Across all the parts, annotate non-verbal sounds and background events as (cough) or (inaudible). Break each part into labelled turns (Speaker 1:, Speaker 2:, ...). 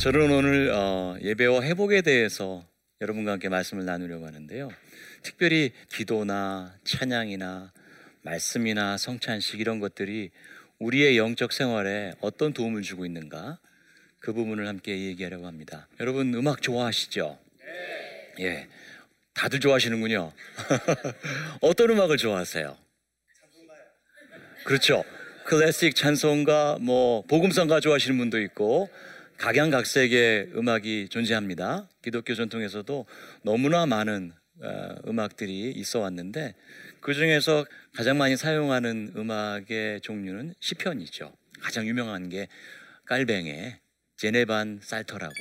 Speaker 1: 저는 오늘 어, 예배와 회복에 대해서 여러분과 함께 말씀을 나누려고 하는데요. 특별히 기도나 찬양이나 말씀이나 성찬식 이런 것들이 우리의 영적 생활에 어떤 도움을 주고 있는가 그 부분을 함께 얘기하려고 합니다. 여러분 음악 좋아하시죠? 네. 예, 다들 좋아하시는군요. (laughs) 어떤 음악을 좋아하세요? 그렇죠. 클래식 찬송가, 뭐 복음성가 좋아하시는 분도 있고 각양각색의 음악이 존재합니다. 기독교 전통에서도 너무나 많은 어, 음악들이 있어 왔는데 그 중에서 가장 많이 사용하는 음악의 종류는 시편이죠. 가장 유명한 게 깔뱅의 제네반 살터라고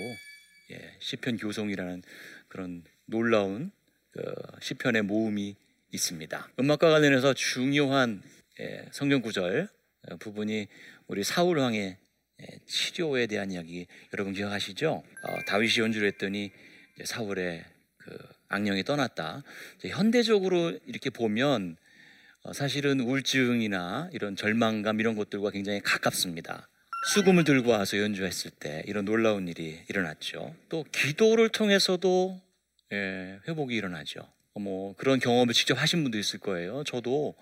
Speaker 1: 예, 시편 교송이라는 그런 놀라운 그 시편의 모음이 있습니다. 음악과 관련해서 중요한 예, 성경 구절 어, 부분이 우리 사울 왕의 예, 치료에 대한 이야기 여러분 기억하시죠? 어, 다윗이 연주를 했더니 사울의 그 악령이 떠났다. 현대적으로 이렇게 보면 어, 사실은 우울증이나 이런 절망감 이런 것들과 굉장히 가깝습니다. 수금을 들고 와서 연주했을 때 이런 놀라운 일이 일어났죠. 또 기도를 통해서도 예, 회복이 일어나죠. 뭐 그런 경험을 직접 하신 분도 있을 거예요. 저도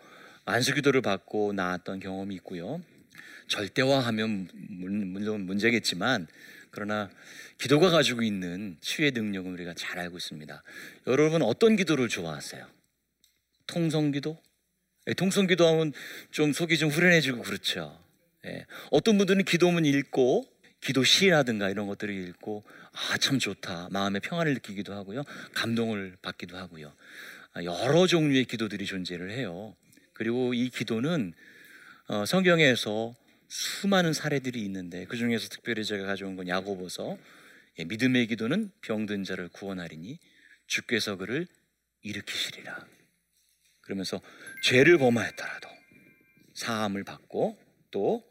Speaker 1: 안수 기도를 받고 나았던 경험이 있고요. 절대화하면 물론 문제겠지만 그러나 기도가 가지고 있는 치유의 능력은 우리가 잘 알고 있습니다. 여러분 어떤 기도를 좋아하세요? 통성기도? 예, 통성기도 하면 좀 속이 좀 후련해지고 그렇죠. 예, 어떤 분들은 기도문 읽고 기도 시라든가 이런 것들을 읽고 아 참 좋다 마음의 평안을 느끼기도 하고요 감동을 받기도 하고요 아, 여러 종류의 기도들이 존재를 해요. 그리고 이 기도는 어, 성경에서 수많은 사례들이 있는데 그 중에서 특별히 제가 가져온 건 야고보서 예, 믿음의 기도는 병든 자를 구원하리니 주께서 그를 일으키시리라. 그러면서 죄를 범하였더라도 사함을 받고 또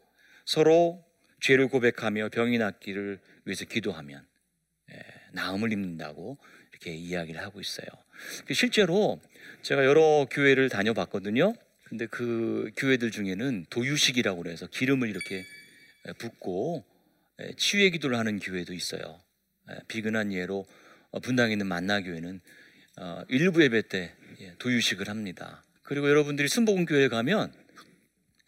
Speaker 1: 서로 죄를 고백하며 병이 낫기를 위해서 기도하면 예, 나음을 입는다고 이렇게 이야기를 하고 있어요. 그 실제로 제가 여러 교회를 다녀봤거든요. 근데 그 교회들 중에는 도유식이라고 그래서 기름을 이렇게 붓고 치유의 기도를 하는 교회도 있어요. 비근한 예로 어, 분당에 있는 만나교회는 어, 일부 예배 때 예, 도유식을 합니다. 그리고 여러분들이 순복음 교회 가면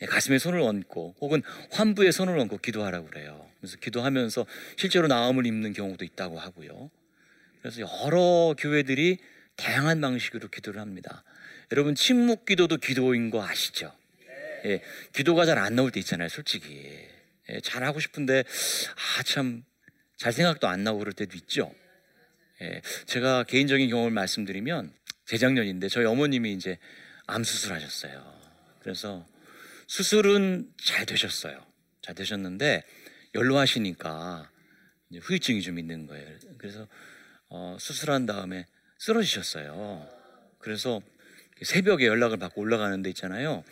Speaker 1: 예, 가슴에 손을 얹고 혹은 환부에 손을 얹고 기도하라고 그래요. 그래서 기도하면서 실제로 나음을 입는 경우도 있다고 하고요. 그래서 여러 교회들이 다양한 방식으로 기도를 합니다. 여러분 침묵 기도도 기도인 거 아시죠? 예, 기도가 잘 안 나올 때 있잖아요, 솔직히. 예, 잘 하고 싶은데 아 참 잘 생각도 안 나고 그럴 때도 있죠. 예, 제가 개인적인 경험을 말씀드리면 재작년인데 저희 어머님이 이제 암 수술하셨어요. 그래서 수술은 잘 되셨어요. 잘 되셨는데 연로하시니까 후유증이 좀 있는 거예요. 그래서 어, 수술한 다음에 쓰러지셨어요. 그래서 새벽에 연락을 받고 올라가는 데 있잖아요.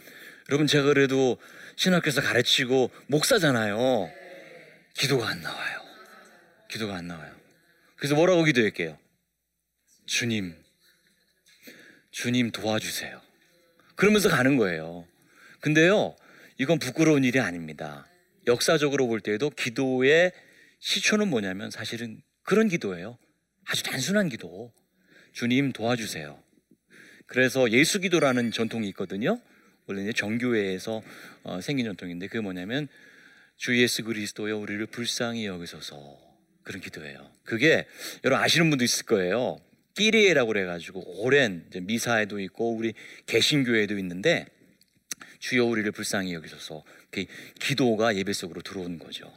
Speaker 1: 여러분 제가 그래도 신학교에서 가르치고 목사잖아요. 기도가 안 나와요. 기도가 안 나와요. 그래서 뭐라고 기도할게요? 주님, 주님 도와주세요. 그러면서 가는 거예요. 근데요, 이건 부끄러운 일이 아닙니다. 역사적으로 볼 때에도 기도의 시초는 뭐냐면 사실은 그런 기도예요. 아주 단순한 기도. 주님 도와주세요. 그래서 예수 기도라는 전통이 있거든요. 원래 정교회에서 어, 생긴 전통인데 그게 뭐냐면 주 예수 그리스도여 우리를 불쌍히 여기소서 그런 기도예요. 그게 여러분 아시는 분도 있을 거예요. 끼리에라고 그래가지고 오랜 미사에도 있고 우리 개신교회도 있는데 주여 우리를 불쌍히 여기소서 그 기도가 예배 속으로 들어오는 거죠.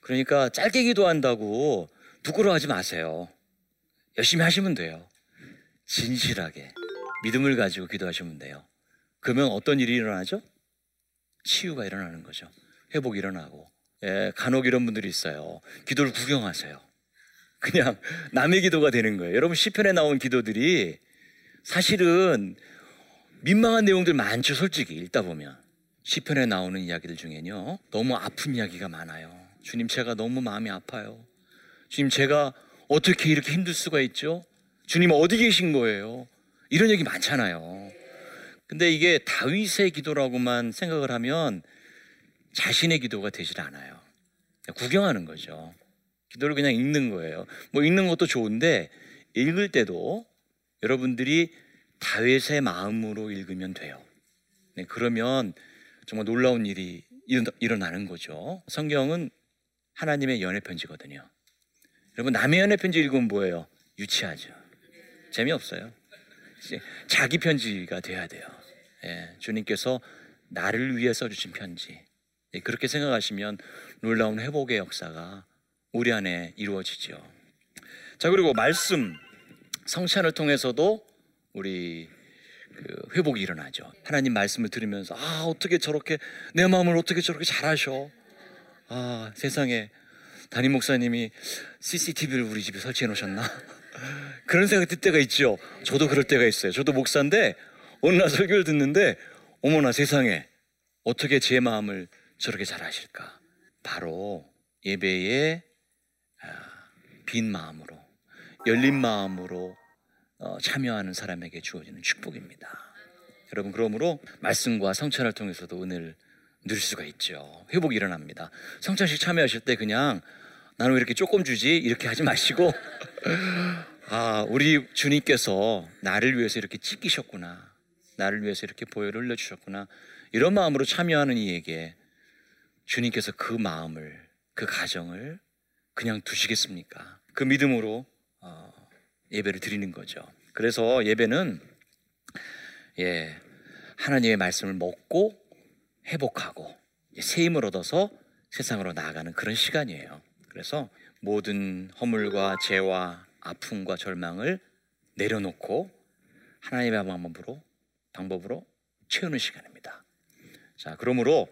Speaker 1: 그러니까 짧게 기도한다고 부끄러워하지 마세요. 열심히 하시면 돼요. 진실하게 믿음을 가지고 기도하시면 돼요. 그러면 어떤 일이 일어나죠? 치유가 일어나는 거죠. 회복이 일어나고. 예, 간혹 이런 분들이 있어요. 기도를 구경하세요. 그냥 (laughs) 남의 기도가 되는 거예요. 여러분 시편에 나온 기도들이 사실은 민망한 내용들 많죠. 솔직히 읽다 보면 시편에 나오는 이야기들 중에는요. 너무 아픈 이야기가 많아요. 주님 제가 너무 마음이 아파요. 주님 제가 어떻게 이렇게 힘들 수가 있죠? 주님 어디 계신 거예요? 이런 얘기 많잖아요. 근데 이게 다윗의 기도라고만 생각을 하면 자신의 기도가 되질 않아요. 구경하는 거죠. 기도를 그냥 읽는 거예요. 뭐 읽는 것도 좋은데 읽을 때도 여러분들이 다윗의 마음으로 읽으면 돼요. 네, 그러면 정말 놀라운 일이 일어나는 거죠. 성경은 하나님의 연애 편지거든요. 여러분 남의 연애 편지 읽으면 뭐예요? 유치하죠. 재미없어요. 자기 편지가 돼야 돼요. 예, 주님께서 나를 위해 써주신 편지. 예, 그렇게 생각하시면 놀라운 회복의 역사가 우리 안에 이루어지죠. 자 그리고 말씀 성찬을 통해서도 우리 그 회복이 일어나죠. 하나님 말씀을 들으면서 아 어떻게 저렇게 내 마음을 어떻게 저렇게 잘하셔. 아 세상에 담임 목사님이 CCTV를 우리 집에 설치해 놓으셨나? 그런 생각 들 때가 있죠. 저도 그럴 때가 있어요. 저도 목사인데 어느 날 설교를 듣는데 어머나 세상에 어떻게 제 마음을 저렇게 잘 아실까? 바로 예배에 아, 빈 마음으로 열린 마음으로 어, 참여하는 사람에게 주어지는 축복입니다. 여러분 그러므로 말씀과 성찬을 통해서도 은혜를 누릴 수가 있죠. 회복이 일어납니다. 성찬식 참여하실 때 그냥 나는 왜 이렇게 조금 주지 이렇게 하지 마시고 (laughs) 아 우리 주님께서 나를 위해서 이렇게 찢기셨구나 나를 위해서 이렇게 보혈을 흘려 주셨구나 이런 마음으로 참여하는 이에게 주님께서 그 마음을 그 가정을 그냥 두시겠습니까? 그 믿음으로 어, 예배를 드리는 거죠. 그래서 예배는 예 하나님의 말씀을 먹고 회복하고 새 힘을 얻어서 세상으로 나아가는 그런 시간이에요. 그래서 모든 허물과 죄와 아픔과 절망을 내려놓고 하나님의 방법으로 방법으로 채우는 시간입니다. 자, 그러므로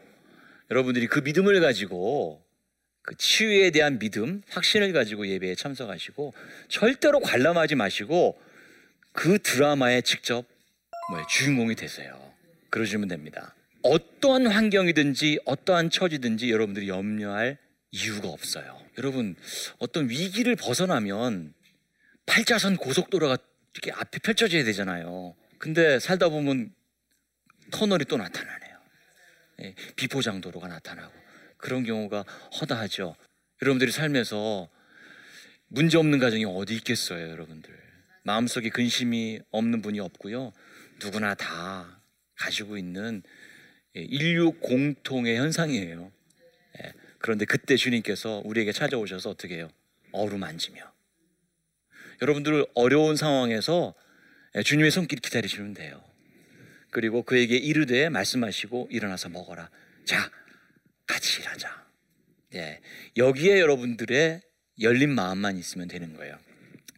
Speaker 1: 여러분들이 그 믿음을 가지고 그 치유에 대한 믿음, 확신을 가지고 예배에 참석하시고 절대로 관람하지 마시고 그 드라마에 직접 뭐 주인공이 되세요. 그러시면 됩니다. 어떠한 환경이든지 어떠한 처지든지 여러분들이 염려할 이유가 없어요. 여러분 어떤 위기를 벗어나면 8자선 고속도로가 이렇게 앞에 펼쳐져야 되잖아요. 근데 살다 보면 터널이 또 나타나네요. 예, 비포장도로가 나타나고 그런 경우가 허다하죠. 여러분들이 살면서 문제 없는 가정이 어디 있겠어요, 여러분들. 마음속에 근심이 없는 분이 없고요. 누구나 다 가지고 있는 예, 인류 공통의 현상이에요. 예, 그런데 그때 주님께서 우리에게 찾아오셔서 어떻게 해요? 어루만지며. 여러분들 어려운 상황에서 예, 주님의 손길 기다리시면 돼요. 그리고 그에게 이르되 말씀하시고 일어나서 먹어라. 자, 같이 일하자. 예, 여기에 여러분들의 열린 마음만 있으면 되는 거예요.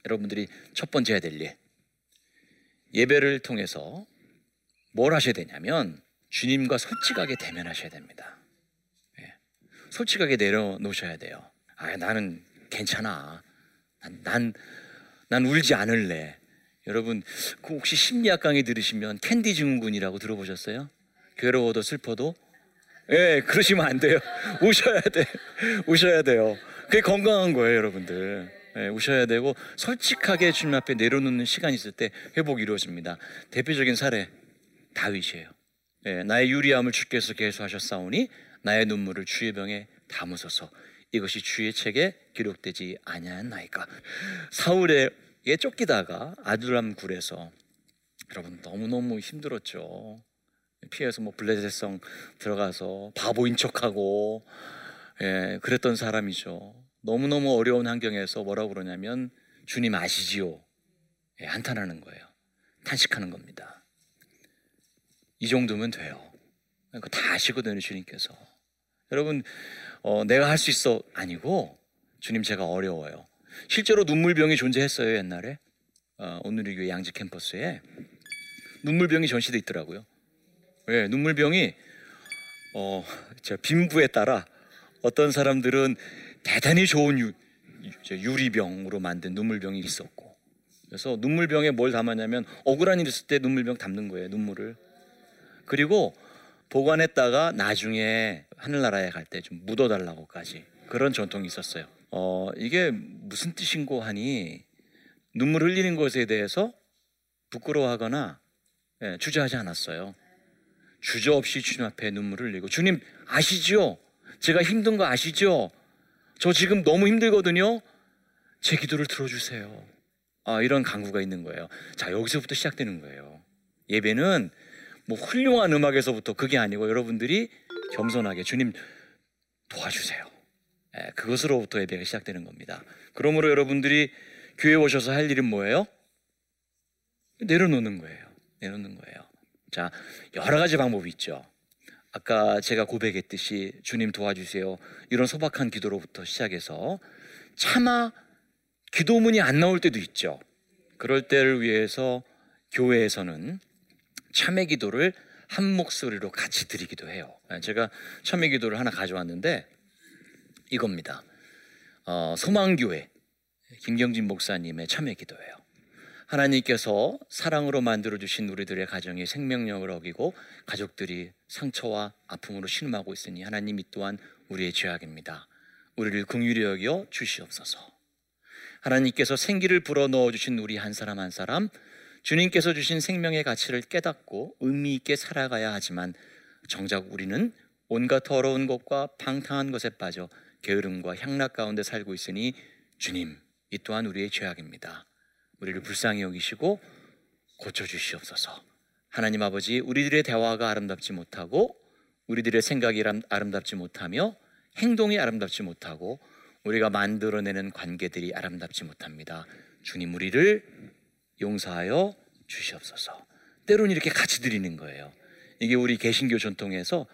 Speaker 1: 여러분들이 첫 번째 해야 될 일. 예배를 통해서 뭘 하셔야 되냐면 주님과 솔직하게 대면하셔야 됩니다. 예, 솔직하게 내려놓으셔야 돼요. 아, 나는 괜찮아. 난, 난, 난 울지 않을래. 여러분, 그 혹시 심리학 강의 들으시면 캔디 증후군이라고 들어보셨어요? 괴로워도 슬퍼도 예, 그러시면 안 돼요. (laughs) 우셔야 돼. 우셔야 돼요. 그게 건강한 거예요, 여러분들. 예, 우셔야 되고 솔직하게 주님 앞에 내려놓는 시간이 있을 때 회복이 이루어집니다. 대표적인 사례 다윗이에요. 예, 나의 유리함을 주께서 계수하셨사오니 나의 눈물을 주의 병에 담으소서. 이것이 주의 책에 기록되지 아니하나이까. 사울의 예 쫓기다가 아둘람 굴에서 여러분 너무너무 힘들었죠. 피해서 뭐 블레셋성 들어가서 바보인 척하고 예, 그랬던 사람이죠. 너무너무 어려운 환경에서 뭐라고 그러냐면 주님 아시지요. 예, 한탄하는 거예요. 탄식하는 겁니다. 이 정도면 돼요. 그러니까 다 아시거든요, 주님께서. 여러분, 어, 내가 할 수 있어. 아니고 주님 제가 어려워요. 실제로 눈물병이 존재했어요 옛날에. 어, 오늘의 교회 양지 캠퍼스에. 눈물병이 전시돼 있더라고요. 예, 눈물병이 어, 저 빈부에 따라 어떤 사람들은 대단히 좋은 유, 유리병으로 만든 눈물병이 있었고. 그래서 눈물병에 뭘 담았냐면 억울한 일 있을 때 눈물병 담는 거예요 눈물을. 그리고 보관했다가 나중에 하늘나라에 갈 때 좀 묻어달라고까지 그런 전통이 있었어요. 어, 이게 무슨 뜻인고 하니 눈물 흘리는 것에 대해서 부끄러워하거나 예, 주저하지 않았어요. 주저 없이 주님 앞에 눈물을 흘리고 주님 아시죠? 제가 힘든 거 아시죠? 저 지금 너무 힘들거든요. 제 기도를 들어주세요. 아, 이런 강구가 있는 거예요. 자, 여기서부터 시작되는 거예요. 예배는 뭐 훌륭한 음악에서부터 그게 아니고 여러분들이 겸손하게 주님 도와주세요. 예, 그것으로부터 예배가 시작되는 겁니다. 그러므로 여러분들이 교회 오셔서 할 일은 뭐예요? 내려놓는 거예요. 내놓는 거예요. 자, 여러 가지 방법이 있죠. 아까 제가 고백했듯이 주님 도와주세요. 이런 소박한 기도로부터 시작해서 차마 기도문이 안 나올 때도 있죠. 그럴 때를 위해서 교회에서는 참회 기도를 한 목소리로 같이 드리기도 해요. 제가 참회 기도를 하나 가져왔는데 이겁니다. 어, 소망교회 김경진 목사님의 참회 기도예요. 하나님께서 사랑으로 만들어 주신 우리들의 가정이 생명력을 어기고 가족들이 상처와 아픔으로 신음하고 있으니 하나님 이 또한 우리의 죄악입니다. 우리를 긍휼히 여겨 주시옵소서. 하나님께서 생기를 불어 넣어 주신 우리 한 사람 한 사람 주님께서 주신 생명의 가치를 깨닫고 의미 있게 살아가야 하지만 정작 우리는 온갖 더러운 것과 방탕한 것에 빠져 게으름과 향락 가운데 살고 있으니 주님 이 또한 우리의 죄악입니다. 우리를 불쌍히 여기시고 고쳐 주시옵소서. 하나님 아버지 우리들의 대화가 아름답지 못하고 우리들의 생각이 아름답지 못하며 행동이 아름답지 못하고 우리가 만들어내는 관계들이 아름답지 못합니다. 주님 우리를 용서하여 주시옵소서. 때로는 이렇게 같이 드리는 거예요. 이게 우리 개신교 전통에서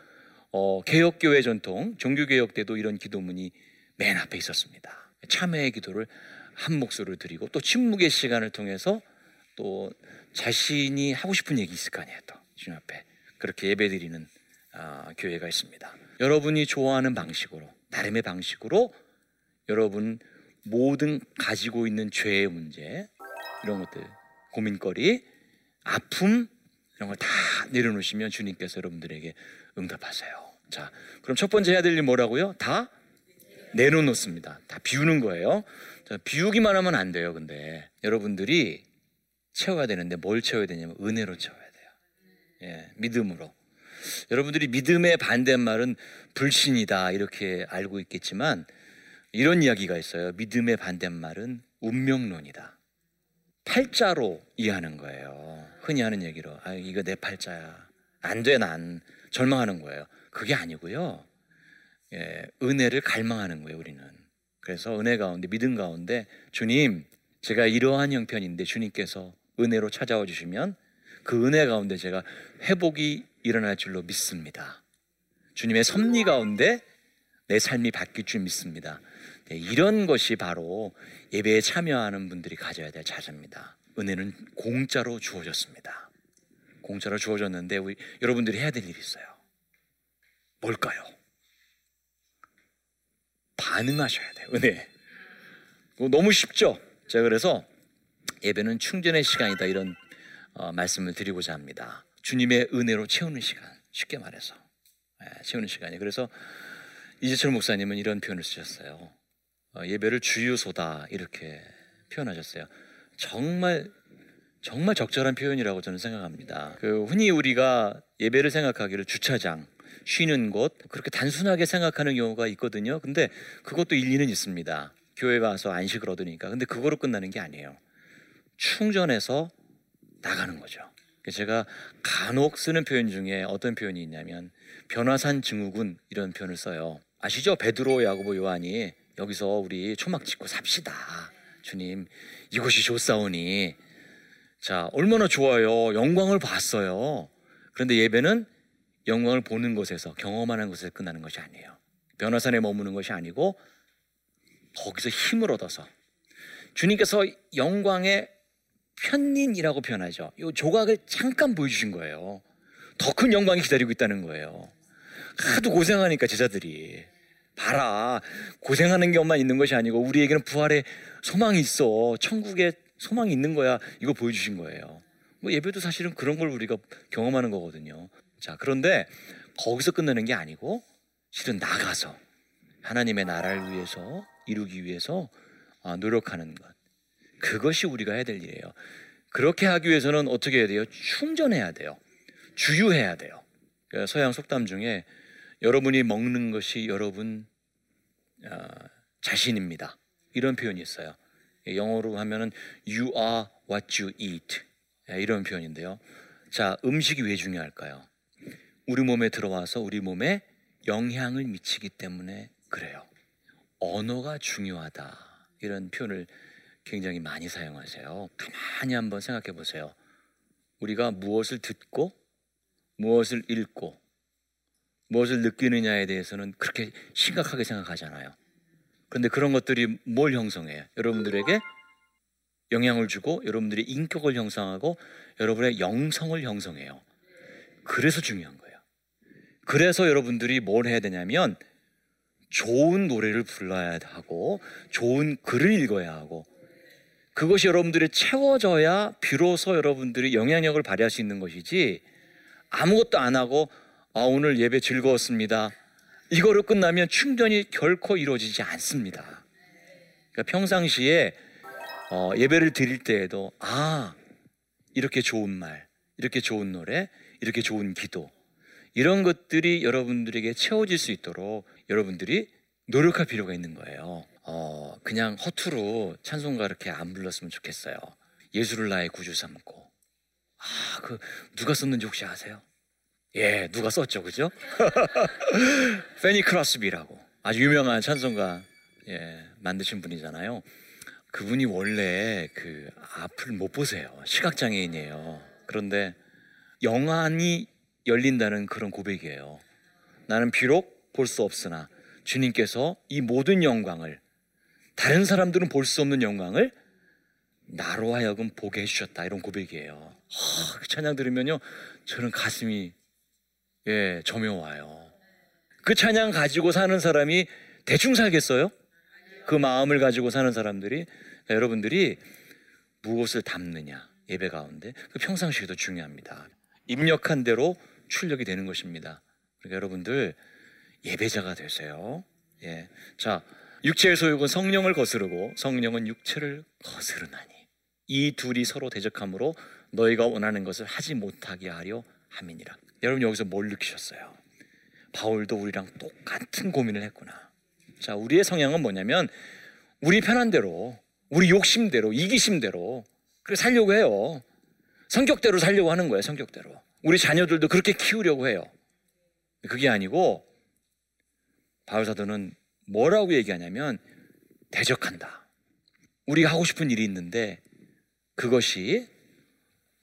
Speaker 1: 어, 개혁교회 전통, 종교개혁 때도 이런 기도문이 맨 앞에 있었습니다. 참회의 기도를 한 목소리로 드리고 또 침묵의 시간을 통해서 또 자신이 하고 싶은 얘기 있을 거 아니에요. 또 주님 앞에 그렇게 예배드리는 아, 교회가 있습니다. 여러분이 좋아하는 방식으로 나름의 방식으로 여러분 모든 가지고 있는 죄의 문제 이런 것들 고민거리 아픔 이런 걸 다 내려놓으시면 주님께서 여러분들에게 응답하세요. 자, 그럼 첫 번째 해야 될 일 뭐라고요? 다 내려놓습니다. 다 비우는 거예요. 자, 비우기만 하면 안 돼요. 근데 여러분들이 채워야 되는데 뭘 채워야 되냐면 은혜로 채워야 돼요. 예, 믿음으로. 여러분들이 믿음의 반대말은 불신이다 이렇게 알고 있겠지만 이런 이야기가 있어요. 믿음의 반대말은 운명론이다. 팔자로 이해하는 거예요. 흔히 하는 얘기로 아 이거 내 팔자야. 안 돼 난. 절망하는 거예요. 그게 아니고요. 예, 은혜를 갈망하는 거예요, 우리는. 그래서 은혜 가운데 믿음 가운데 주님, 제가 이러한 형편인데 주님께서 은혜로 찾아와 주시면 그 은혜 가운데 제가 회복이 일어날 줄로 믿습니다. 주님의 섭리 가운데 내 삶이 바뀔 줄 믿습니다. 네, 이런 것이 바로 예배에 참여하는 분들이 가져야 될 자세입니다. 은혜는 공짜로 주어졌습니다. 공짜로 주어졌는데 우리, 여러분들이 해야 될 일이 있어요. 뭘까요? 반응하셔야 돼요. 은혜. 너무 쉽죠? 제가 그래서 예배는 충전의 시간이다 이런 어, 말씀을 드리고자 합니다. 주님의 은혜로 채우는 시간. 쉽게 말해서 네, 채우는 시간이. 그래서 이재철 목사님은 이런 표현을 쓰셨어요. 어, 예배를 주유소다 이렇게 표현하셨어요. 정말 정말 적절한 표현이라고 저는 생각합니다. 그 흔히 우리가 예배를 생각하기를 주차장, 쉬는 곳 그렇게 단순하게 생각하는 경우가 있거든요. 근데 그것도 일리는 있습니다. 교회 가서 안식을 얻으니까. 근데 그거로 끝나는 게 아니에요. 충전해서 나가는 거죠. 제가 간혹 쓰는 표현 중에 어떤 표현이 있냐면 변화산 증후군 이런 표현을 써요. 아시죠? 베드로, 야고보, 요한이 여기서 우리 초막 짓고 삽시다. 주님, 이곳이 좋사오니. 자, 얼마나 좋아요. 영광을 봤어요. 그런데 예배는 영광을 보는 곳에서 경험하는 곳에서 끝나는 것이 아니에요. 변화산에 머무는 것이 아니고 거기서 힘을 얻어서 주님께서 영광의 편린이라고 표현하죠. 이 조각을 잠깐 보여주신 거예요. 더 큰 영광이 기다리고 있다는 거예요. 하도 고생하니까 제자들이 봐라. 고생하는 것만 있는 것이 아니고 우리에게는 부활의 소망이 있어. 천국에 소망이 있는 거야. 이거 보여주신 거예요. 뭐 예배도 사실은 그런 걸 우리가 경험하는 거거든요. 자 그런데 거기서 끝나는 게 아니고 실은 나가서 하나님의 나라를 위해서 이루기 위해서 아, 노력하는 것. 그것이 우리가 해야 될 일이에요. 그렇게 하기 위해서는 어떻게 해야 돼요? 충전해야 돼요. 주유해야 돼요. 서양 속담 중에 여러분이 먹는 것이 여러분 어, 자신입니다. 이런 표현이 있어요. 영어로 하면은 you are what you eat 예, 이런 표현인데요. 자, 음식이 왜 중요할까요? 우리 몸에 들어와서 우리 몸에 영향을 미치기 때문에 그래요. 언어가 중요하다. 이런 표현을 굉장히 많이 사용하세요. 가만히 한번 생각해 보세요. 우리가 무엇을 듣고 무엇을 읽고 무엇을 느끼느냐에 대해서는 그렇게 심각하게 생각하잖아요. 그런데 그런 것들이 뭘 형성해요? 여러분들에게 영향을 주고 여러분들의 인격을 형성하고 여러분의 영성을 형성해요. 그래서 중요한 거예요. 그래서 여러분들이 뭘 해야 되냐면 좋은 노래를 불러야 하고 좋은 글을 읽어야 하고 그것이 여러분들이 채워져야 비로소 여러분들이 영향력을 발휘할 수 있는 것이지 아무것도 안 하고 아 오늘 예배 즐거웠습니다. 이거로 끝나면 충전이 결코 이루어지지 않습니다. 그러니까 평상시에 어, 예배를 드릴 때에도 아 이렇게 좋은 말, 이렇게 좋은 노래, 이렇게 좋은 기도 이런 것들이 여러분들에게 채워질 수 있도록 여러분들이 노력할 필요가 있는 거예요. 어, 그냥 허투루 찬송가 이렇게 안 불렀으면 좋겠어요. 예수를 나의 구주 삼고. 아, 그 누가 썼는지 혹시 아세요? 예, 누가 썼죠, 그죠? (laughs) 페니 크라스비라고 아주 유명한 찬송가 예, 만드신 분이잖아요. 그분이 원래 그 앞을 못 보세요. 시각 장애인이에요. 그런데 영안이 열린다는 그런 고백이에요. 나는 비록 볼 수 없으나 주님께서 이 모든 영광을 다른 사람들은 볼 수 없는 영광을 나로 하여금 보게 해주셨다 이런 고백이에요. 하, 그 찬양 들으면요 저는 가슴이 예 점여 와요. 그 찬양 가지고 사는 사람이 대충 살겠어요? 그 마음을 가지고 사는 사람들이 그러니까 여러분들이 무엇을 담느냐 예배 가운데 그 평상시에도 중요합니다. 입력한 대로 출력이 되는 것입니다. 그러니까 여러분들 예배자가 되세요. 예. 자, 육체의 소욕은 성령을 거스르고 성령은 육체를 거스르나니 이 둘이 서로 대적함으로 너희가 원하는 것을 하지 못하게 하려 함이니라. 여러분 여기서 뭘 느끼셨어요? 바울도 우리랑 똑같은 고민을 했구나. 자, 우리의 성향은 뭐냐면 우리 편한 대로, 우리 욕심대로, 이기심대로 그렇게 살려고 해요. 성격대로 살려고 하는 거예요, 성격대로. 우리 자녀들도 그렇게 키우려고 해요. 그게 아니고 바울 사도는 뭐라고 얘기하냐면 대적한다. 우리가 하고 싶은 일이 있는데 그것이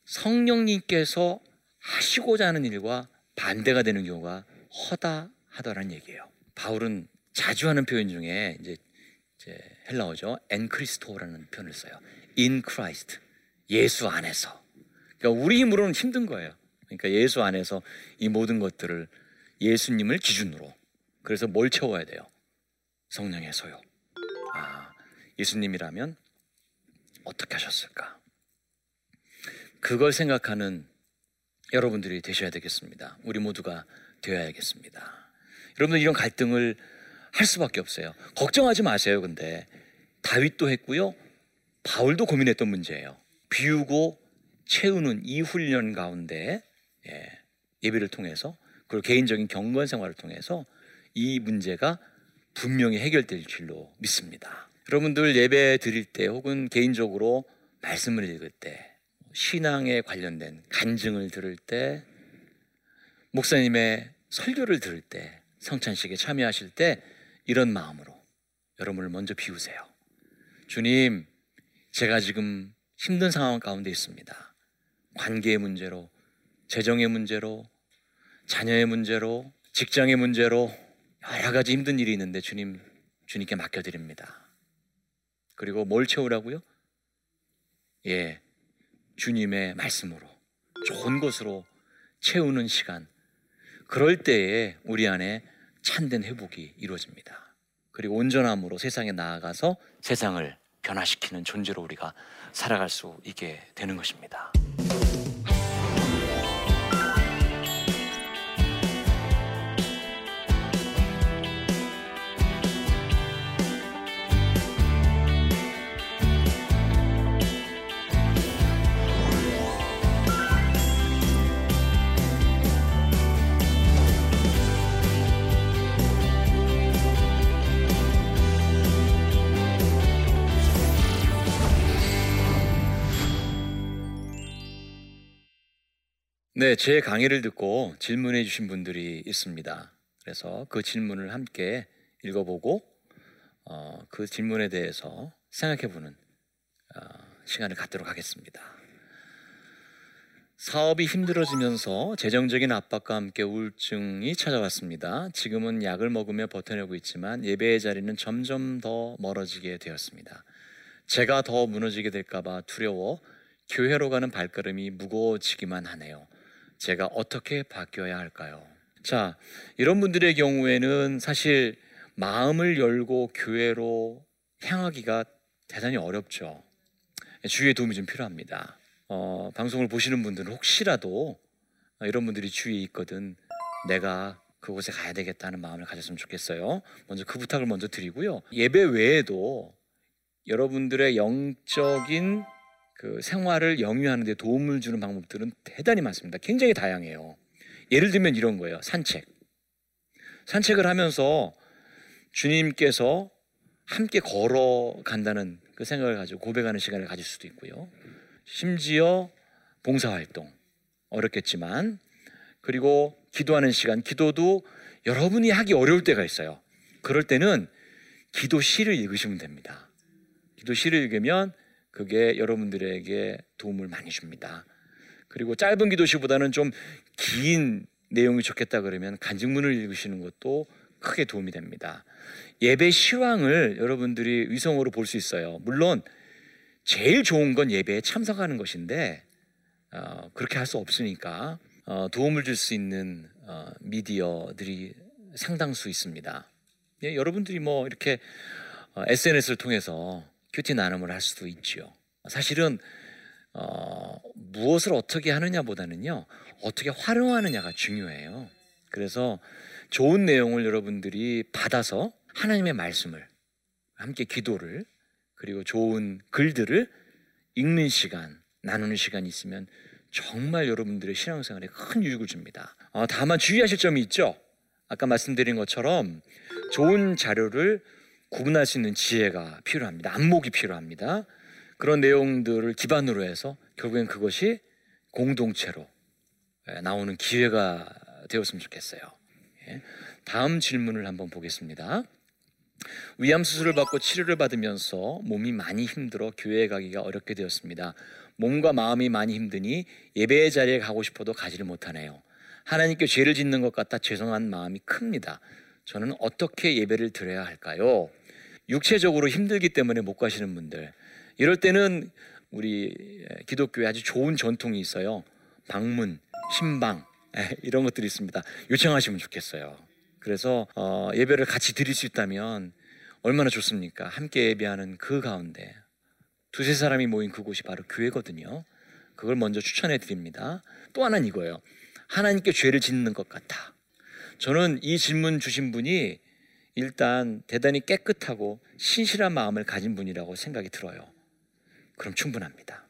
Speaker 1: 성령님께서 하시고자 하는 일과 반대가 되는 경우가 허다하다라는 얘기예요. 바울은 자주 하는 표현 중에 이제, 이제 헬라어죠. 엔크리스토라는 표현을 써요. in Christ. 예수 안에서. 그러니까 우리 힘으로는 힘든 거예요. 그러니까 예수 안에서 이 모든 것들을 예수님을 기준으로 그래서 뭘 채워야 돼요? 성령의 소요. 아, 예수님이라면 어떻게 하셨을까? 그걸 생각하는 여러분들이 되셔야 되겠습니다. 우리 모두가 되어야겠습니다. 여러분들 이런 갈등을 할 수밖에 없어요. 걱정하지 마세요. 근데 다윗도 했고요. 바울도 고민했던 문제예요. 비우고 채우는 이 훈련 가운데 예, 예배를 통해서 그리고 개인적인 경건 생활을 통해서 이 문제가 분명히 해결될 줄로 믿습니다. 여러분들 예배 드릴 때 혹은 개인적으로 말씀을 읽을 때 신앙에 관련된 간증을 들을 때 목사님의 설교를 들을 때 성찬식에 참여하실 때 이런 마음으로 여러분을 먼저 비우세요. 주님, 제가 지금 힘든 상황 가운데 있습니다. 관계의 문제로, 재정의 문제로, 자녀의 문제로, 직장의 문제로 여러 가지 힘든 일이 있는데 주님, 주님께 맡겨드립니다. 그리고 뭘 채우라고요? 예, 주님의 말씀으로 좋은 것으로 채우는 시간. 그럴 때에 우리 안에 참된 회복이 이루어집니다. 그리고 온전함으로 세상에 나아가서 세상을 변화시키는 존재로 우리가 살아갈 수 있게 되는 것입니다. 네, 제 강의를 듣고 질문해 주신 분들이 있습니다. 그래서 그 질문을 함께 읽어보고 어, 그 질문에 대해서 생각해보는 어, 시간을 갖도록 하겠습니다. 사업이 힘들어지면서 재정적인 압박과 함께 우울증이 찾아왔습니다. 지금은 약을 먹으며 버텨내고 있지만 예배의 자리는 점점 더 멀어지게 되었습니다. 제가 더 무너지게 될까봐 두려워 교회로 가는 발걸음이 무거워지기만 하네요. 제가 어떻게 바뀌어야 할까요? 자, 이런 분들의 경우에는 사실 마음을 열고 교회로 향하기가 대단히 어렵죠. 주위의 도움이 좀 필요합니다. 어, 방송을 보시는 분들은 혹시라도 이런 분들이 주위에 있거든 내가 그곳에 가야 되겠다는 마음을 가졌으면 좋겠어요. 먼저 그 부탁을 먼저 드리고요. 예배 외에도 여러분들의 영적인 그 생활을 영위하는 데 도움을 주는 방법들은 대단히 많습니다. 굉장히 다양해요. 예를 들면 이런 거예요. 산책. 산책을 하면서 주님께서 함께 걸어간다는 그 생각을 가지고 고백하는 시간을 가질 수도 있고요. 심지어 봉사활동. 어렵겠지만, 그리고 기도하는 시간, 기도도 여러분이 하기 어려울 때가 있어요. 그럴 때는 기도 시를 읽으시면 됩니다. 기도 시를 읽으면 그게 여러분들에게 도움을 많이 줍니다. 그리고 짧은 기도시보다는 좀 긴 내용이 좋겠다 그러면 간증문을 읽으시는 것도 크게 도움이 됩니다. 예배 시황을 여러분들이 위성으로 볼 수 있어요. 물론 제일 좋은 건 예배에 참석하는 것인데 어, 그렇게 할 수 없으니까 어, 도움을 줄 수 있는 어, 미디어들이 상당수 있습니다. 예, 여러분들이 뭐 이렇게 SNS를 어, 통해서 큐티 나눔을 할 수도 있지요. 사실은 어, 무엇을 어떻게 하느냐보다는요 어떻게 활용하느냐가 중요해요. 그래서 좋은 내용을 여러분들이 받아서 하나님의 말씀을 함께 기도를 그리고 좋은 글들을 읽는 시간 나누는 시간이 있으면 정말 여러분들의 신앙생활에 큰 유익을 줍니다. 어, 다만 주의하실 점이 있죠. 아까 말씀드린 것처럼 좋은 자료를 구분할 수 있는 지혜가 필요합니다. 안목이 필요합니다. 그런 내용들을 기반으로 해서 결국엔 그것이 공동체로 예, 나오는 기회가 되었으면 좋겠어요. 예. 다음 질문을 한번 보겠습니다. 위암 수술을 받고 치료를 받으면서 몸이 많이 힘들어 교회에 가기가 어렵게 되었습니다. 몸과 마음이 많이 힘드니 예배의 자리에 가고 싶어도 가지를 못하네요. 하나님께 죄를 짓는 것 같아 죄송한 마음이 큽니다. 저는 어떻게 예배를 드려야 할까요? 육체적으로 힘들기 때문에 못 가시는 분들 이럴 때는 우리 기독교에 아주 좋은 전통이 있어요. 방문, 신방 (laughs) 이런 것들이 있습니다. 요청하시면 좋겠어요. 그래서 어, 예배를 같이 드릴 수 있다면 얼마나 좋습니까? 함께 예배하는 그 가운데 두세 사람이 모인 그곳이 바로 교회거든요. 그걸 먼저 추천해 드립니다. 또 하나는 이거예요. 하나님께 죄를 짓는 것 같아. 저는 이 질문 주신 분이 일단 대단히 깨끗하고 신실한 마음을 가진 분이라고 생각이 들어요. 그럼 충분합니다.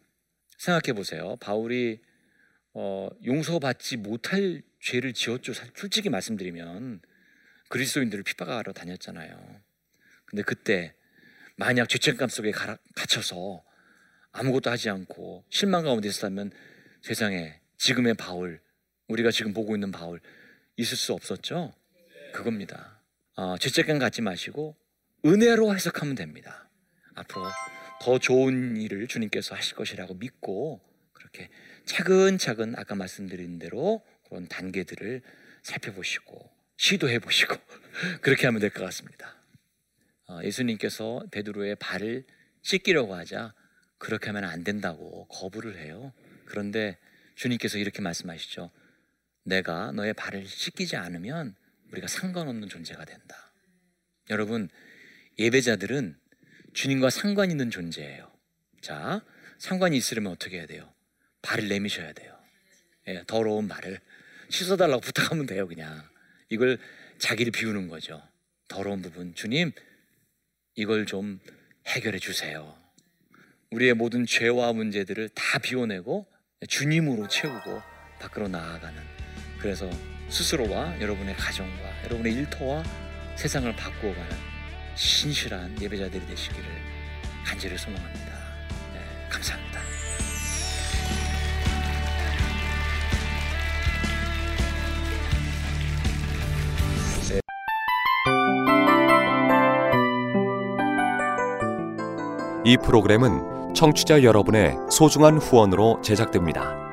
Speaker 1: 생각해 보세요. 바울이 어, 용서받지 못할 죄를 지었죠. 솔직히 말씀드리면 그리스도인들을 핍박하러 다녔잖아요. 근데 그때 만약 죄책감 속에 갇혀서 아무것도 하지 않고 실망 가운데 있었다면 세상에 지금의 바울 우리가 지금 보고 있는 바울 있을 수 없었죠. 그겁니다. 어, 죄책감 갖지 마시고 은혜로 해석하면 됩니다. 앞으로 더 좋은 일을 주님께서 하실 것이라고 믿고 그렇게 차근차근 아까 말씀드린 대로 그런 단계들을 살펴보시고 시도해 보시고 (laughs) 그렇게 하면 될 것 같습니다. 어, 예수님께서 베드로의 발을 씻기려고 하자 그렇게 하면 안 된다고 거부를 해요. 그런데 주님께서 이렇게 말씀하시죠. 내가 너의 발을 씻기지 않으면 우리가 상관없는 존재가 된다. 여러분, 예배자들은 주님과 상관 있는 존재예요. 자, 상관이 있으려면 어떻게 해야 돼요? 발을 내미셔야 돼요. 예, 더러운 발을 씻어달라고 (laughs) 부탁하면 돼요, 그냥. 이걸 자기를 비우는 거죠. 더러운 부분. 주님, 이걸 좀 해결해 주세요. 우리의 모든 죄와 문제들을 다 비워내고 주님으로 채우고 밖으로 나아가는 그래서 스스로와 여러분의 가정과 여러분의 일터와 세상을 바꾸어가는 신실한 예배자들이 되시기를 간절히 소망합니다. 네, 감사합니다.
Speaker 2: 이 프로그램은 청취자 여러분의 소중한 후원으로 제작됩니다.